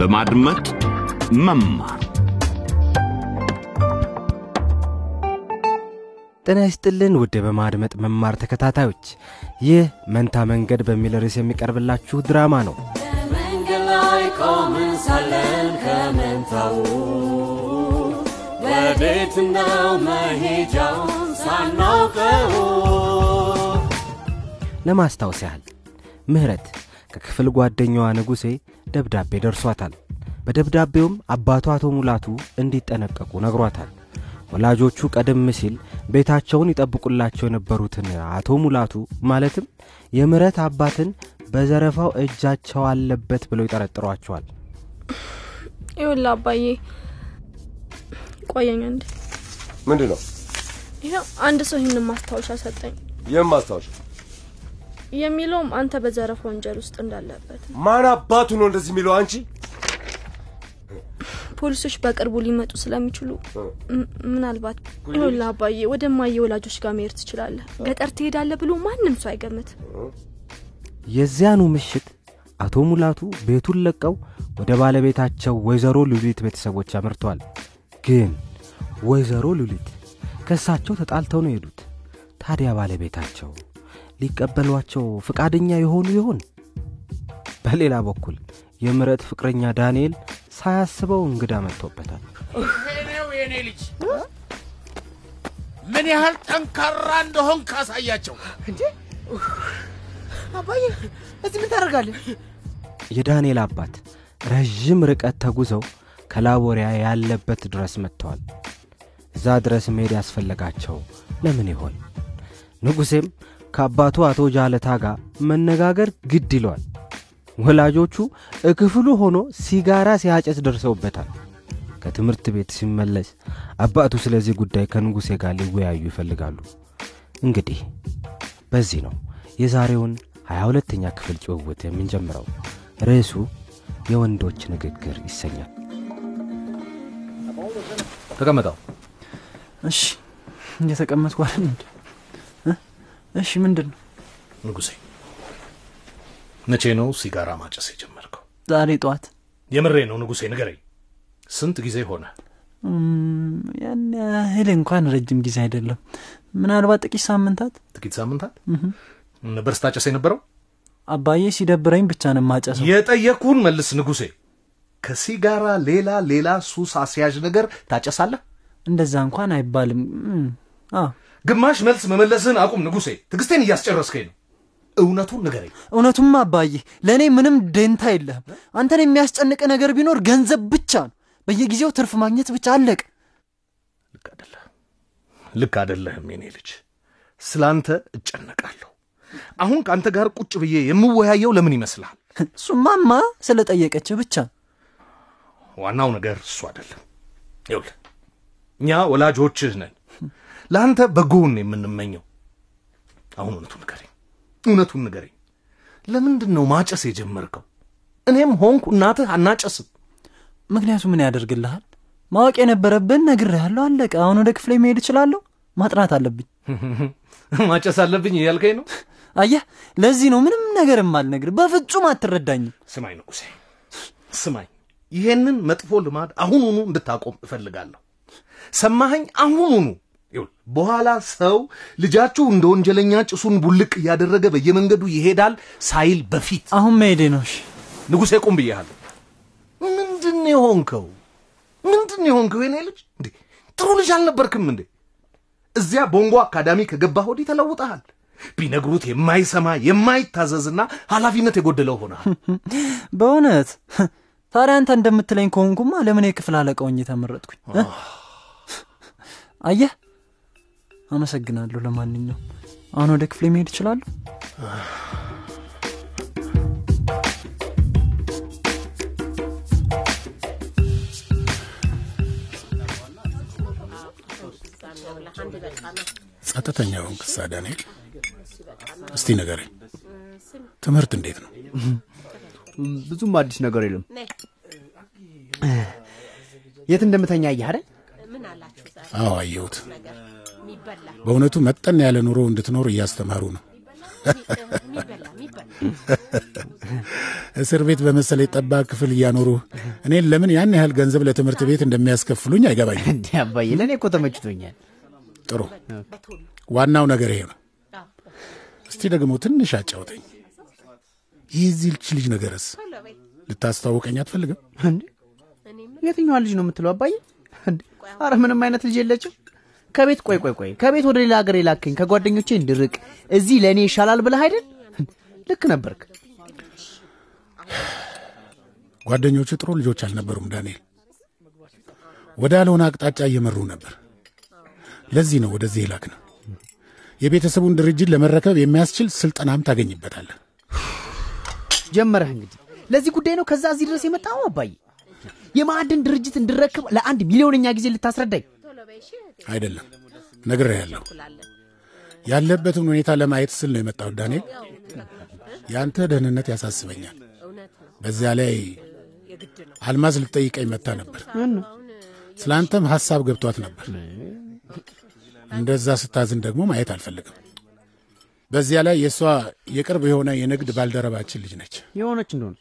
በማድመጥ መማር። ጤና ይስጥልን ውድ በማድመጥ መማር ተከታታዮች ይህ መንታ መንገድ በሚል ርዕስ የሚቀርብላችሁ ድራማ ነው። መንገድ ላይ ቆምን ሳለን ከመንታው ወዴት ነው መሄጃውን ሳናውቀው። ለማስታወስ ያህል ምህረት ከክፍል ጓደኛዋ ንጉሴ ደብዳቤ ደርሷታል። በደብዳቤውም አባቷ አቶ ሙላቱ እንዲጠነቀቁ ነግሯታል። ወላጆቹ ቀደም ሲል ቤታቸውን ይጠብቁላቸው የነበሩትን አቶ ሙላቱ ማለትም የምረት አባትን በዘረፋው እጃቸው አለበት ብለው ይጠረጥሯቸዋል። ይኸውልህ አባዬ ቆየኝ አንድ ምንድን ነው ይኸው አንድ ሰው ይህንን ማስታወሻ ሰጠኝ። ይህም ማስታወሻ የሚለውም አንተ በዘረፋ ወንጀል ውስጥ እንዳለበት ማን አባቱ ነው እንደዚህ የሚለው አንቺ? ፖሊሶች በቅርቡ ሊመጡ ስለሚችሉ ምናልባት ይኸውልህ አባዬ ወደ ማየ ወላጆች ጋር መሄድ ትችላለህ። ገጠር ትሄዳለህ ብሎ ማንም ሰው አይገምት። የዚያኑ ምሽት አቶ ሙላቱ ቤቱን ለቀው ወደ ባለቤታቸው ወይዘሮ ሉሊት ቤተሰቦች አምርተዋል ግን ወይዘሮ ሉሊት ከእሳቸው ተጣልተው ነው የሄዱት። ታዲያ ባለቤታቸው ሊቀበሏቸው ፈቃደኛ የሆኑ ይሆን? በሌላ በኩል የምረት ፍቅረኛ ዳንኤል ሳያስበው እንግዳ መጥቶበታል። ነው የኔ ልጅ ምን ያህል ጠንካራ እንደሆን ካሳያቸው አባዬ እዚህ ምን ታደርጋለህ? የዳንኤል አባት ረዥም ርቀት ተጉዘው ከላቦሪያ ያለበት ድረስ መጥተዋል። እዛ ድረስ መሄድ ያስፈለጋቸው ለምን ይሆን? ንጉሴም ከአባቱ አቶ ጃለታ ጋር መነጋገር ግድ ይለዋል ወላጆቹ እክፍሉ ሆኖ ሲጋራ ሲያጨስ ደርሰውበታል። ከትምህርት ቤት ሲመለስ አባቱ ስለዚህ ጉዳይ ከንጉሴ ጋር ሊወያዩ ይፈልጋሉ። እንግዲህ በዚህ ነው የዛሬውን ሀያ ሁለተኛ ክፍል ጭውውት የምንጀምረው። ርዕሱ የወንዶች ንግግር ይሰኛል። ተቀመጠው። እሺ እየተቀመጥኩ አይደል? እሺ ምንድን ነው? ንጉሴ መቼ ነው ሲጋራ ማጨስ የጀመርከው? ዛሬ ጠዋት። የምሬ ነው ንጉሴ ንገረኝ። ስንት ጊዜ ሆነ? ያን ያህል እንኳን ረጅም ጊዜ አይደለም። ምናልባት ጥቂት ሳምንታት። ጥቂት ሳምንታት? ነበር ስታጨስ የነበረው? አባዬ ሲደብረኝ ብቻ ነው የማጨሰው። የጠየቅኩህን መልስ ንጉሴ ከሲጋራ ሌላ ሌላ ሱስ አስያዥ ነገር ታጨሳለህ? እንደዛ እንኳን አይባልም ግማሽ መልስ መመለስህን አቁም ንጉሴ። ትዕግስቴን እያስጨረስከኝ ነው። እውነቱን ንገረኝ። እውነቱም አባዬ ለእኔ ምንም ደንታ የለህም። አንተን የሚያስጨንቅ ነገር ቢኖር ገንዘብ ብቻ ነው። በየጊዜው ትርፍ ማግኘት ብቻ አለቅ ልክ አደለህም ልክ አደለህም የኔ ልጅ። ስለ አንተ እጨነቃለሁ። አሁን ከአንተ ጋር ቁጭ ብዬ የምወያየው ለምን ይመስልሃል? እሱማማ ስለጠየቀች ብቻ። ዋናው ነገር እሱ አይደለም። ይኸውልህ እኛ ወላጆችህ ነን ለአንተ በጎን የምንመኘው። አሁን እውነቱን ንገረኝ እውነቱን ንገረኝ። ለምንድን ነው ማጨስ የጀመርከው? እኔም ሆንኩ እናትህ አናጨስም። ምክንያቱ ምን ያደርግልሃል? ማወቅ የነበረብን ነግሬሃለሁ አለቀ። አሁን ወደ ክፍሌ መሄድ እችላለሁ? ማጥናት አለብኝ። ማጨስ አለብኝ እያልከኝ ነው? አየህ ለዚህ ነው ምንም ነገር የማልነግር በፍጹም አትረዳኝም። ስማኝ ንጉሴ ስማኝ። ይሄንን መጥፎ ልማድ አሁኑኑ እንድታቆም እፈልጋለሁ። ሰማኸኝ? አሁኑኑ በኋላ ሰው ልጃችሁ እንደ ወንጀለኛ ጭሱን ቡልቅ እያደረገ በየመንገዱ ይሄዳል ሳይል በፊት። አሁን መሄዴ ነው። እሺ። ንጉሴ ቁም ብያለሁ ምንድን የሆንከው? ምንድን የሆንከው? የኔ ልጅ እንዴ ጥሩ ልጅ አልነበርክም እንዴ? እዚያ ቦንጎ አካዳሚ ከገባህ ወዲህ ተለውጠሃል። ቢነግሩት የማይሰማ የማይታዘዝና ኃላፊነት የጎደለው ሆነሃል። በእውነት? ታዲያ አንተ እንደምትለኝ ከሆንኩማ ለምን የክፍል አለቃውኝ ተመረጥኩኝ? እ? አየህ አመሰግናለሁ ለማንኛውም። አሁን ወደ ክፍሌ መሄድ እችላለሁ? ጸጥተኛ ሆንክ ሳ ዳንኤል? እስቲ ንገረኝ። ትምህርት እንዴት ነው? ብዙም አዲስ ነገር የለም። የት እንደምተኛ አየህ አይደል? አዎ አየሁት በእውነቱ መጠን ያለ ኑሮ እንድትኖር እያስተማሩ ነው እስር ቤት በመሰለ ጠባብ ክፍል እያኖሩ እኔን ለምን ያን ያህል ገንዘብ ለትምህርት ቤት እንደሚያስከፍሉኝ አይገባኝም። እንዴ አባዬ፣ ለእኔ እኮ ተመችቶኛል። ጥሩ፣ ዋናው ነገር ይሄ ነው። እስቲ ደግሞ ትንሽ አጫውተኝ። የዚህች ልጅ ነገርስ ልታስተዋውቀኝ አትፈልግም? እንዴ የትኛዋ ልጅ ነው የምትለው አባዬ? አረ ምንም አይነት ልጅ የለችም። ከቤት ቆይ ቆይ ቆይ ከቤት ወደ ሌላ ሀገር የላከኝ ከጓደኞቼ እንድርቅ እዚህ ለእኔ ይሻላል ብለህ አይደል? ልክ ነበርክ። ጓደኞቹ ጥሩ ልጆች አልነበሩም ዳንኤል። ወደ ያልሆነ አቅጣጫ እየመሩ ነበር። ለዚህ ነው ወደዚህ የላክ ነው። የቤተሰቡን ድርጅት ለመረከብ የሚያስችል ስልጠናም ታገኝበታለህ። ጀመረህ እንግዲህ። ለዚህ ጉዳይ ነው ከዛ እዚህ ድረስ የመጣው አባዬ? የማዕድን ድርጅት እንድረክብ ለአንድ ሚሊዮነኛ ጊዜ ልታስረዳኝ? አይደለም ነግሬሃለሁ። ያለበትን ሁኔታ ለማየት ስል ነው የመጣሁት ዳንኤል። የአንተ ደህንነት ያሳስበኛል። በዚያ ላይ አልማዝ ልትጠይቀኝ መታ ነበር። ስለ አንተም ሐሳብ ገብቷት ነበር። እንደዛ ስታዝን ደግሞ ማየት አልፈልግም። በዚያ ላይ የእሷ የቅርብ የሆነ የንግድ ባልደረባችን ልጅ ነች። የሆነች እንደሆነ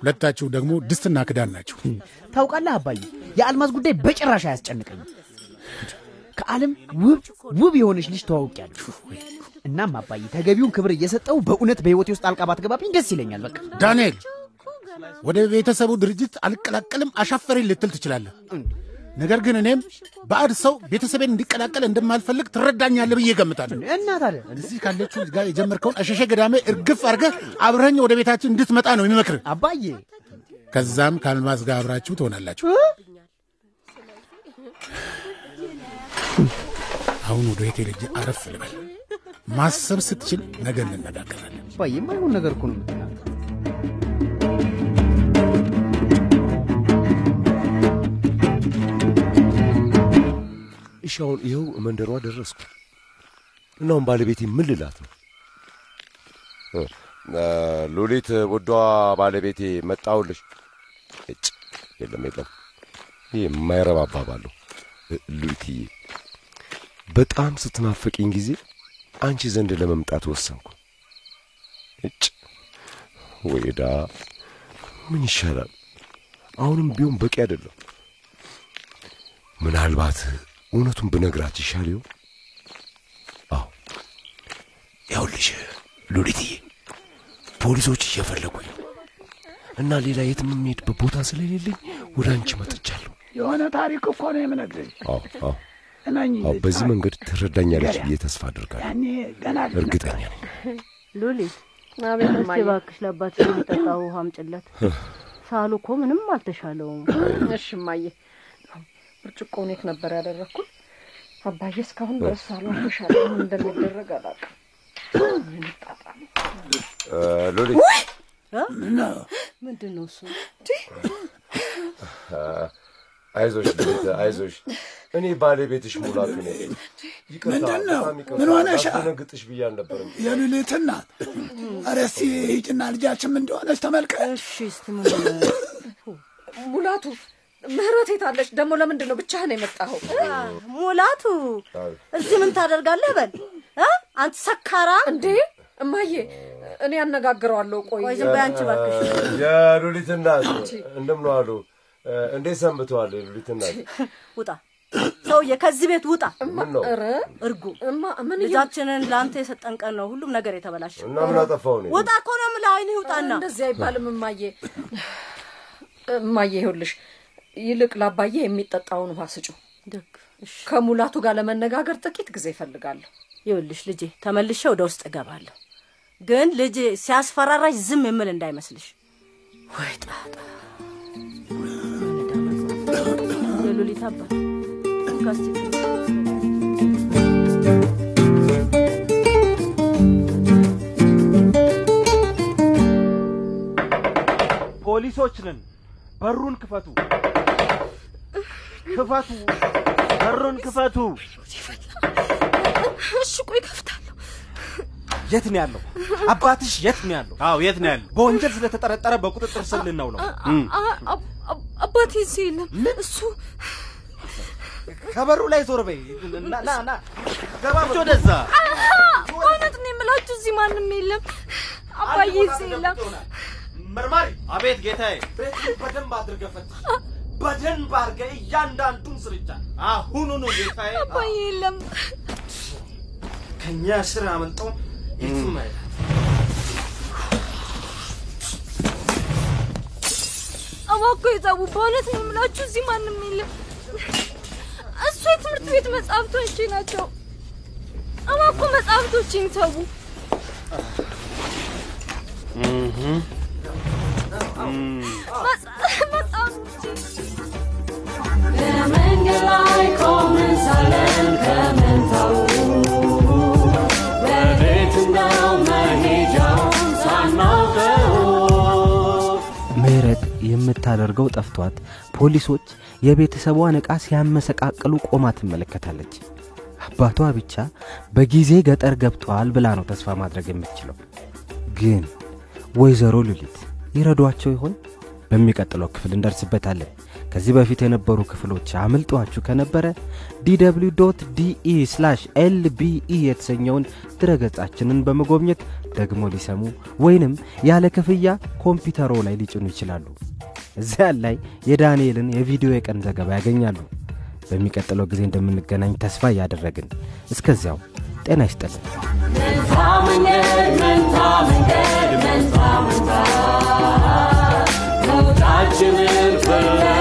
ሁለታችሁ ደግሞ ድስትና ክዳን ናችሁ። ታውቃለህ አባዬ፣ የአልማዝ ጉዳይ በጭራሽ አያስጨንቀኝም። ከዓለም ውብ ውብ የሆነች ልጅ ተዋውቂያለሁ። እናም አባዬ ተገቢውን ክብር እየሰጠው በእውነት በሕይወቴ ውስጥ አልቃ ባትገባብኝ ደስ ይለኛል። በቃ ዳንኤል፣ ወደ ቤተሰቡ ድርጅት አልቀላቀልም አሻፈሬን ልትል ትችላለህ። ነገር ግን እኔም ባዕድ ሰው ቤተሰቤን እንዲቀላቀል እንደማልፈልግ ትረዳኛለህ ብዬ እገምታለሁ። እና ታዲያ እዚህ ካለችው ጋር የጀመርከውን አሸሸ ገዳሜ እርግፍ አድርገህ አብረኸኝ ወደ ቤታችን እንድትመጣ ነው የሚመክርህ። አባዬ ከዛም ከአልማዝ ጋር አብራችሁ ትሆናላችሁ። አሁን ወደ ቤቴ ልጅ አረፍ ልበል። ማሰብ ስትችል ነገ እንነጋገራለን። አባዬ የማይሆን ነገር እኮ ነው እሺ አሁን ይኸው መንደሯ ደረስኩ። እናሁን ባለቤቴ ምን ልላት ነው? ሉሊት ውዷ ባለቤቴ መጣሁልሽ። እጭ የለም የለም፣ ይህ የማይረባ እ፣ ሉሊትዬ በጣም ስትናፈቅኝ ጊዜ አንቺ ዘንድ ለመምጣት ወሰንኩ። እጭ ወይዳ ምን ይሻላል? አሁንም ቢሆን በቂ አይደለም። ምናልባት እውነቱን ብነግራት ይሻል ይሆን? አዎ ያውልሽ ሉሊትዬ፣ ፖሊሶች እየፈለጉኝ እና ሌላ የትም የምሄድበት ቦታ ስለሌለኝ ወደ አንቺ መጥቻለሁ። የሆነ ታሪክ እኮ ነው የምነግርሽ። አዎ አዎ አዎ፣ በዚህ መንገድ ትረዳኛለች ብዬ ተስፋ አድርጋለሁ። እርግጠኛ ነኝ። ሉሊት አቤት እባክሽ ለአባትሽ የሚጠጣ ውሃ አምጪለት። ሳሉ እኮ ምንም አልተሻለውም። እሺ እማዬ፣ ብርጭቆውን የት ነበር ያደረግኩት? አባዬ እስካሁን ድረስ ሳልሆን ምን እንደሚደረግ አላውቅም። እ፣ ሉሊት ምንድን ነው እሱ? አይዞሽ አይዞሽ፣ እኔ ባለቤትሽ ሙላቱ ነኝ። ምንድን ነው? ምን ሆነሻል? ላስደነግጥሽ ብዬ አልነበረም። የሉሊት እናት ኧረ እስቲ ሂጂና ልጃችን ምን እንደሆነች ተመልከት።? ሙላቱ ምህረት የት አለች? ደግሞ ለምንድን ነው ብቻህን የመጣኸው? ሙላቱ እዚህ ምን ታደርጋለህ? በል እ? አንተ ሰካራ እንዴ እማዬ፣ እኔ አነጋግረዋለሁ። ቆይ ቆይ ዝም በይ አንቺ እባክሽ። የሉሊት እናት እንደምን ዋሉ? እንዴት ሰንብተዋል? የሉሊት እናት ውጣ ሰውዬ፣ ከዚህ ቤት ውጣ። እርጉ ልጃችንን ለአንተ የሰጠን ቀን ነው ሁሉም ነገር የተበላሸ። እና ምን አጠፋው ነው? ውጣ እኮ ነው የምልህ። አይንህ ይውጣና እንደዚህ አይባልም እማዬ። እማዬ ይኸውልሽ፣ ይልቅ ለአባዬ የሚጠጣውን ውሃ ስጩ። ከሙላቱ ጋር ለመነጋገር ጥቂት ጊዜ እፈልጋለሁ። ይኸውልሽ ልጄ ተመልሼ ወደ ውስጥ እገባለሁ፣ ግን ልጅ ሲያስፈራራሽ ዝም የምል እንዳይመስልሽ። ወይ ጣጣ! የሉሊት አባት ፖሊሶች ነን። በሩን ክፈቱ! ክፈቱ! በሩን ክፈቱ! እሺ ቆይ ከፍታለሁ። የት ነው ያለው? አባትሽ የት ነው ያለው? አዎ የት ነው ያለው? በወንጀል ስለተጠረጠረ በቁጥጥር ስር ልናውለው። አ- አ- አ- አባቴ እዚህ የለም። እሱ ከበሩ ላይ ዞር በይ። ና ና ና ገባ ወደዛ። በእውነት ነው የምላችሁ እዚህ ማንም የለም። አባዬ እዚህ የለም። መርማሪ። አቤት ጌታዬ። ቤቱን በደንብ አድርገህ ፈትሽ። በደንብ አድርገህ እያንዳንዱን ስርቻ አሁኑኑ ጌታዬ። አባዬ የለም። ከእኛ ስር አመልጦ የትም አይሄድም። እባክዎ ይዘቡ። በእውነት ነው የምላችሁ እዚህ ማንም የለም። የትምህርት ቤት መጽሐፍቶቼ ናቸው። እባክዎ መጽሐፍቶቼን ተዉ። በመንገድ ላይ ቆመን ሳለን የምታደርገው ጠፍቷት ፖሊሶች የቤተሰቧን ዕቃ ሲያመሰቃቅሉ ቆማ ትመለከታለች። አባቷ ብቻ በጊዜ ገጠር ገብተዋል ብላ ነው ተስፋ ማድረግ የምትችለው። ግን ወይዘሮ ሉሊት ይረዷቸው ይሆን? በሚቀጥለው ክፍል እንደርስበታለን። ከዚህ በፊት የነበሩ ክፍሎች አምልጧችሁ ከነበረ dw dot de lbe የተሰኘውን ድረገጻችንን በመጎብኘት ደግሞ ሊሰሙ ወይንም ያለ ክፍያ ኮምፒውተሮ ላይ ሊጭኑ ይችላሉ። እዚያ ላይ የዳንኤልን የቪዲዮ የቀን ዘገባ ያገኛሉ። በሚቀጥለው ጊዜ እንደምንገናኝ ተስፋ እያደረግን እስከዚያው ጤና ይስጥልን። መንታ መንገድ መንታ መንገድ መንታ መንታ መውጣችንን ፍለግ